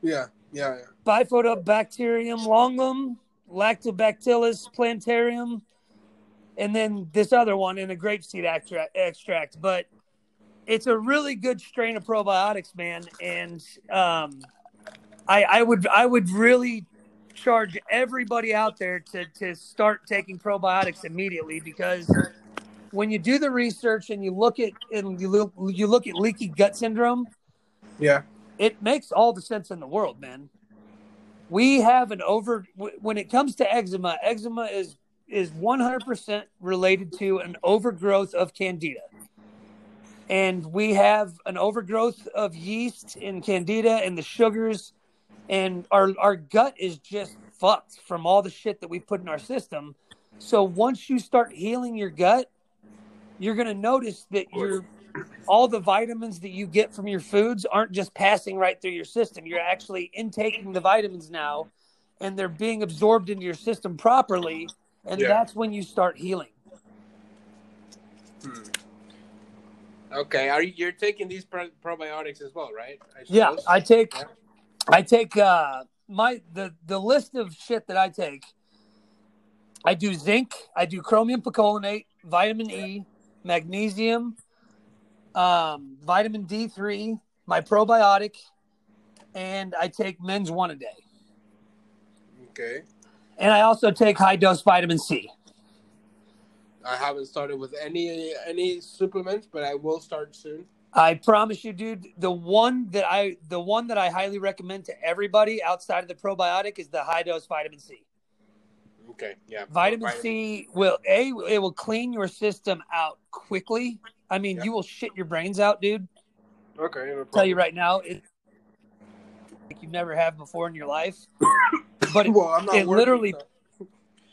Yeah, yeah, yeah. Bifidobacterium longum, Lactobacillus plantarum, and then this other one in a grapeseed extract. But it's a really good strain of probiotics, man. And um, I, I would I would really charge everybody out there to to start taking probiotics immediately because when you do the research and you look at and you look you look at leaky gut syndrome, yeah, it makes all the sense in the world, man. We have an over when it comes to eczema. Eczema is is 100% related to an overgrowth of candida. And we have an overgrowth of yeast in candida and the sugars and our our gut is just fucked from all the shit that we put in our system. So once you start healing your gut, you're going to notice that your all the vitamins that you get from your foods aren't just passing right through your system. You're actually intaking the vitamins now, and they're being absorbed into your system properly, and yeah. that's when you start healing. Hmm. Okay, are you you're taking these pro- probiotics as well, right? I yeah, I take, yeah. I take uh my the the list of shit that I take. I do zinc, I do chromium picolinate, vitamin E, magnesium, um, vitamin D3, my probiotic, and I take men's one a day. Okay. And I also take high dose vitamin C. I haven't started with any any supplements, but I will start soon. I promise you, dude. The one that I the one that I highly recommend to everybody outside of the probiotic is the high dose vitamin C. Okay. Yeah. Vitamin, vitamin C will a it will clean your system out quickly. I mean, yeah. you will shit your brains out, dude. Okay. No tell you right now, it like you've never have before in your life. But it, well, I'm not it literally.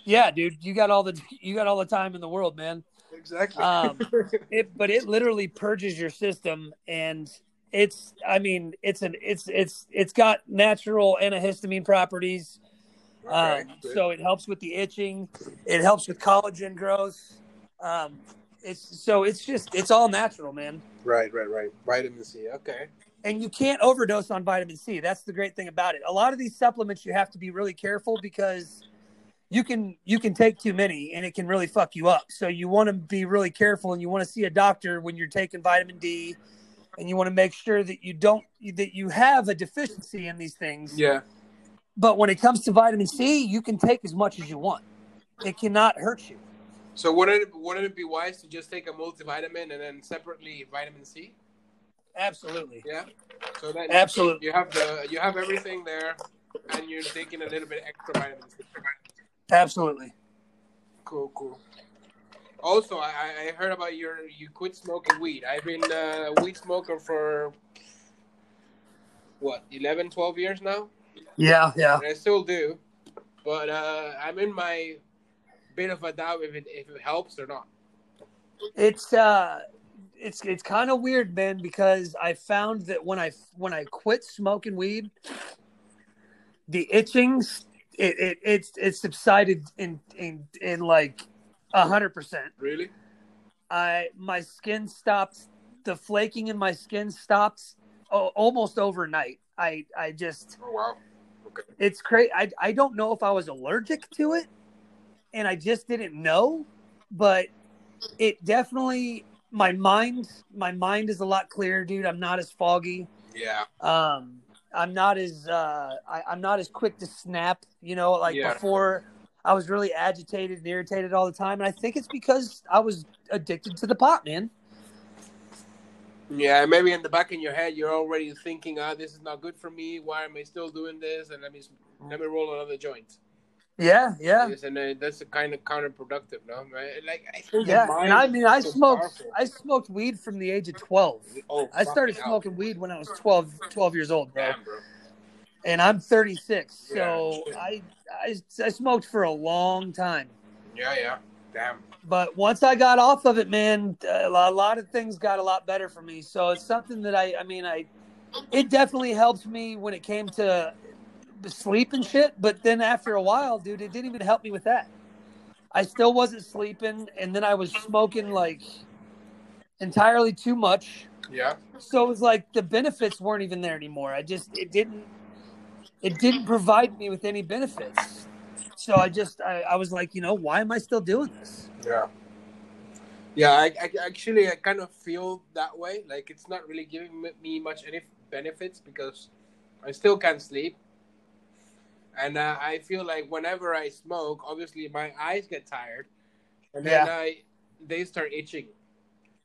Yeah, dude, you got all the you got all the time in the world, man. Exactly. um, it, but it literally purges your system, and it's. I mean, it's an it's it's it's got natural antihistamine properties um, so it helps with the itching. It helps with collagen growth. Um, it's so it's just it's all natural, man. Right, right, right. Vitamin C. Okay. And you can't overdose on vitamin C. That's the great thing about it. A lot of these supplements you have to be really careful because you can you can take too many and it can really fuck you up. So you want to be really careful and you want to see a doctor when you're taking vitamin D and you want to make sure that you don't that you have a deficiency in these things. Yeah but when it comes to vitamin C, you can take as much as you want. It cannot hurt you. So wouldn't it, wouldn't it be wise to just take a multivitamin and then separately vitamin C? Absolutely. Yeah. So that absolutely you have the you have everything there, and you're taking a little bit extra vitamin C. Absolutely. Cool, cool. Also, I, I heard about your you quit smoking weed. I've been a uh, weed smoker for what 11, 12 years now. Yeah, yeah. And I still do, but uh, I'm in my bit of a doubt if it if it helps or not. It's uh, it's it's kind of weird, man, because I found that when I when I quit smoking weed, the itching it, it it's it's subsided in in in like a hundred percent. Really? I my skin stopped. The flaking in my skin stopped oh, almost overnight. I I just Oh wow. Okay. it's crazy. I I don't know if I was allergic to it, and I just didn't know, but it definitely my mind my mind is a lot clearer, dude. I'm not as foggy. Yeah. Um, I'm not as uh, I, I'm not as quick to snap. You know, like Yeah. before. I was really agitated and irritated all the time, and I think it's because I was addicted to the pot, man. Yeah, maybe in the back of your head, you're already thinking, "Ah, this is not good for me. Why am I still doing this?" And let me let me roll another joint. Yeah, yeah. Yes, and uh, that's a kind of counterproductive, no? Right? Like I Yeah, and I mean, I so smoked. powerful. I smoked weed from the age of twelve. Oh, I started smoking weed when I was 12, 12 years old, bro. Damn, bro. And I'm 36, so Yeah. I, I I smoked for a long time. Yeah, yeah. Damn. But once I got off of it, man, a lot, a lot of things got a lot better for me. So it's something that I, I mean, I, it definitely helped me when it came to sleep and shit. But then after a while, dude, it didn't even help me with that. I still wasn't sleeping, and then I was smoking like entirely too much. Yeah. So it was like the benefits weren't even there anymore. I just it didn't it didn't provide me with any benefits. So I just I, I was like, you know, why am I still doing this? Yeah. Yeah, I, I actually I kind of feel that way. Like it's not really giving me- me much any benefits because I still can't sleep, and uh, I feel like whenever I smoke, obviously my eyes get tired, and then Yeah. I they start itching.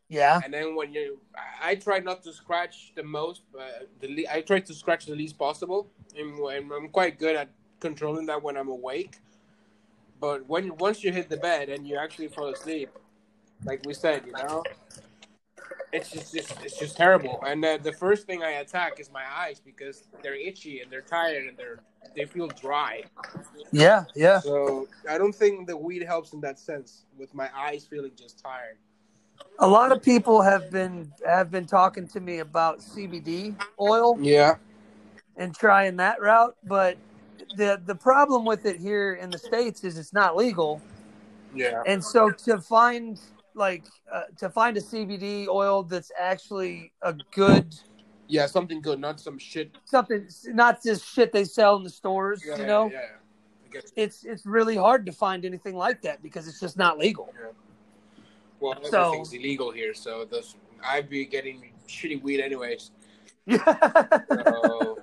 Yeah. And then when you, I, try not to scratch the most, but the le- I try to scratch the least possible, and, and I'm quite good at controlling that when I'm awake. But when once you hit the bed and you actually fall asleep, like we said, you know, it's just, just it's just terrible. And uh, the first thing I attack is my eyes because they're itchy and they're tired and they're they feel dry. Yeah, yeah. So I don't think the weed helps in that sense with my eyes feeling just tired. A lot of people have been have been talking to me about CBD oil Yeah. and trying that route, but the the problem with it here in the states is it's not legal. Yeah. And so to find like uh, to find a CBD oil that's actually a good Yeah, something good, not some shit. something not just shit they sell in the stores, Yeah, you know. Yeah, yeah. It's it's really hard to find anything like that because it's just not legal. Well, So- everything's illegal here, so this I'd be getting shitty weed anyways. So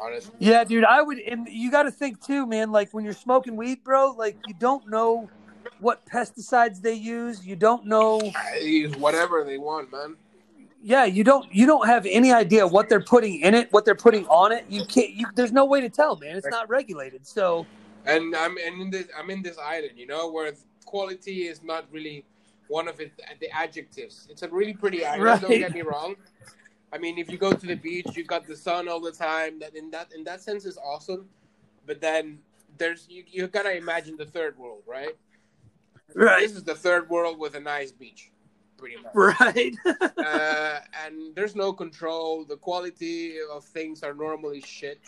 honestly, yeah, dude, I would and you got to think too, man, like when you're smoking weed, bro, like you don't know what pesticides they use, you don't know use whatever they want, man. yeah, you don't you don't have any idea what they're putting in it, what they're putting on it. You can't you there's no way to tell, man. It's not regulated. So, And I'm and in this I'm in this island, you know, where quality is not really one of it the adjectives. It's a really pretty island. Don't get me wrong. I mean, if you go to the beach, you've got the sun all the time. That in that in that sense is awesome. But then there's you you gotta imagine the third world, right? Right. This is the third world with a nice beach, pretty much. Right. uh, and there's no control. The quality of things are normally shit.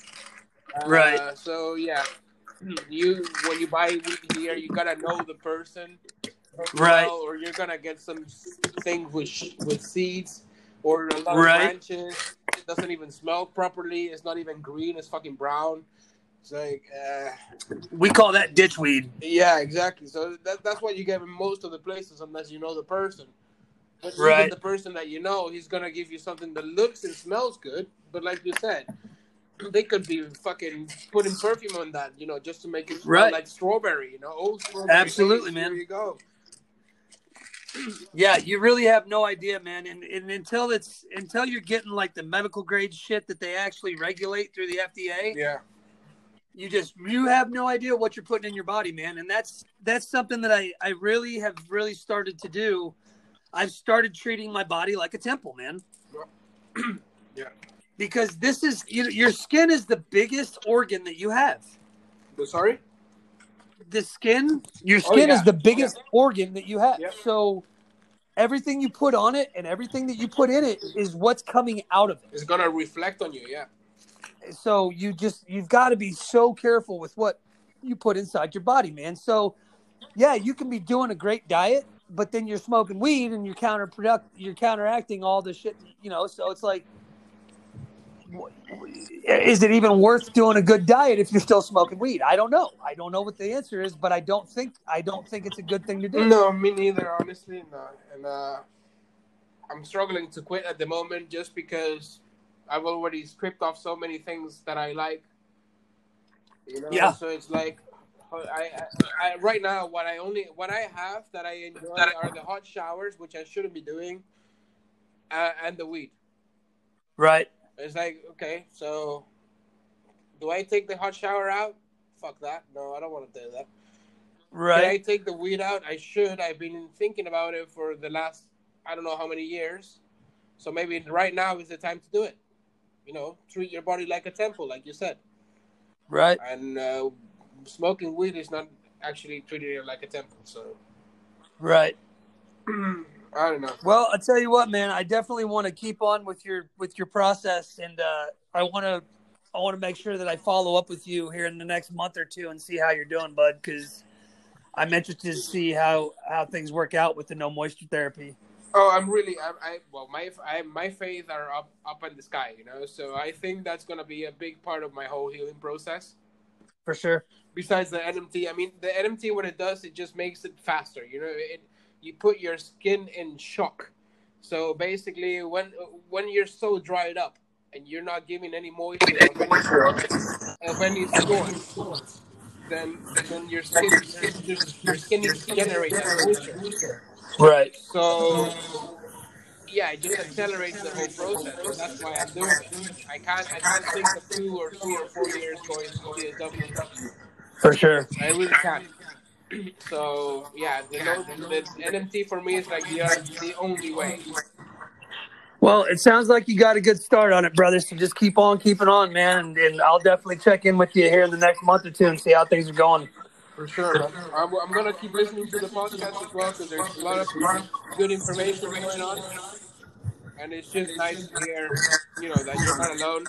Uh, Right. So yeah, you when you buy weed here, you gotta know the person, Right. well, or you're gonna get some thing with with seeds or a lot Right. of branches. It doesn't even smell properly. It's not even green. It's fucking brown. It's like, uh, we call that ditchweed. yeah, exactly. So that, that's what you get in most of the places, unless you know the person. But Right. the person that you know, he's gonna give you something that looks and smells good. But like you said, they could be fucking putting perfume on that, you know, just to make it smell Right. like strawberry, you know, old strawberry. Absolutely, taste. man. There you go. Yeah, you really have no idea, man. And, and until it's until you're getting like the medical grade shit that they actually regulate through the FDA, Yeah, you just you have no idea what you're putting in your body, man. And that's that's something that I I really have really started to do. I've started treating my body like a temple, man. Yeah. Because this is you your skin is the biggest organ that you have. sorry. the skin, your Oh, skin yeah. is the biggest organ that you have. Yep. So everything you put on it and everything that you put in it is what's coming out of it. It's gonna reflect on you. Yeah, so you just you've got to be so careful with what you put inside your body, man. So yeah, you can be doing a great diet, but then you're smoking weed and you're counterproduct you're counteracting all the shit, you know. So it's like is it even worth doing a good diet if you're still smoking weed? I don't know. I don't know what the answer is, but I don't think I don't think it's a good thing to do. No, me neither. Honestly, no. And uh, I'm struggling to quit at the moment just because I've already stripped off so many things that I like. You know, Yeah. so it's like I, I, I right now what I only what I have that I enjoy are the hot showers, which I shouldn't be doing, uh, and the weed. Right. It's like okay, so do I take the hot shower out? Fuck that. No, I don't want to do that. Right. Can I take the weed out? I should. I've been thinking about it for the last I don't know how many years. So maybe right now is the time to do it. You know, treat your body like a temple, like you said. Right. And uh, smoking weed is not actually treating it like a temple. So Right. I don't know. Well, I tell you what, man, I definitely want to keep on with your with your process, and uh, I want to I want to make sure that I follow up with you here in the next month or two and see how you're doing, bud, because I'm interested to see how how things work out with the no moisture therapy. Oh, I'm really. I, I well, my I, my faith are up up in the sky. You know, so I think that's gonna be a big part of my whole healing process. For sure. besides the NMT, I mean, the NMT, what it does, it just makes it faster. You know, it you put your skin in shock. So basically, when when you're so dried up and you're not giving any moisture of any, of any sort, then then your skin your skin generate that moisture. Right. So yeah, it just accelerates the whole process. And that's why I'm doing it. I can't I can't think of two or three or four years going to see a W. For sure. I really can't. So yeah, the, the NMT for me is like the the only way. Well, it sounds like you got a good start on it, brother. So just keep on keeping on, man, and, and I'll definitely check in with you here in the next month or two and see how things are going. For sure, man. I'm, I'm gonna keep listening to the podcast as well because there's a lot of good information going on, and it's just nice to hear, you know, that you're not alone.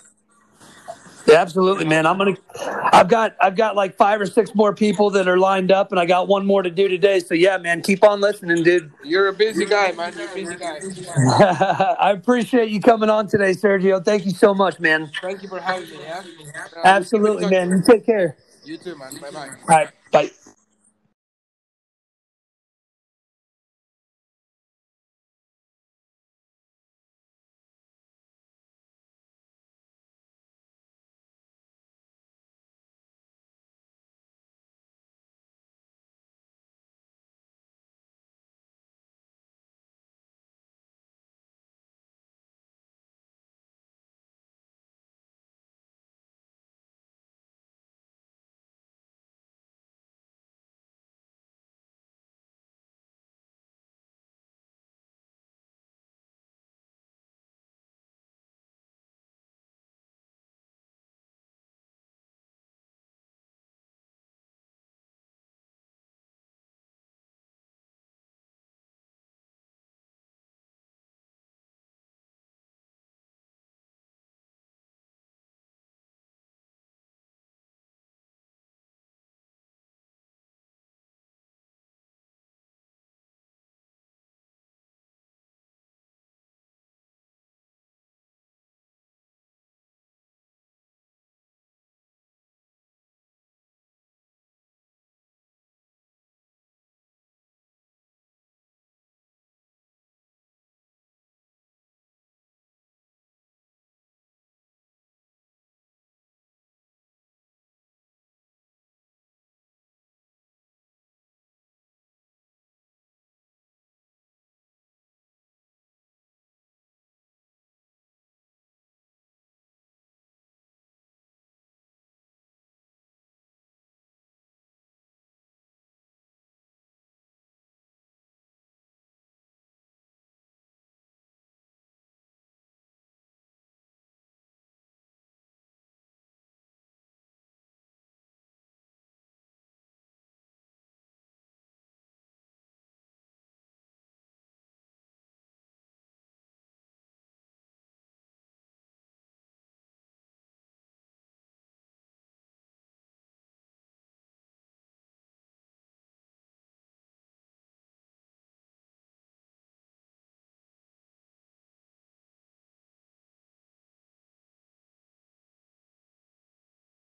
Yeah, absolutely, man. I'm gonna. I've got I've got like five or six more people that are lined up, and I got one more to do today. So yeah, man, keep on listening, dude. You're a busy guy, man. You're a busy guy. I appreciate you coming on today, Sergio. Thank you so much, man. Thank you for having me. Yeah. Uh, Absolutely, man. You take care. You too, man. Bye bye. All right, bye.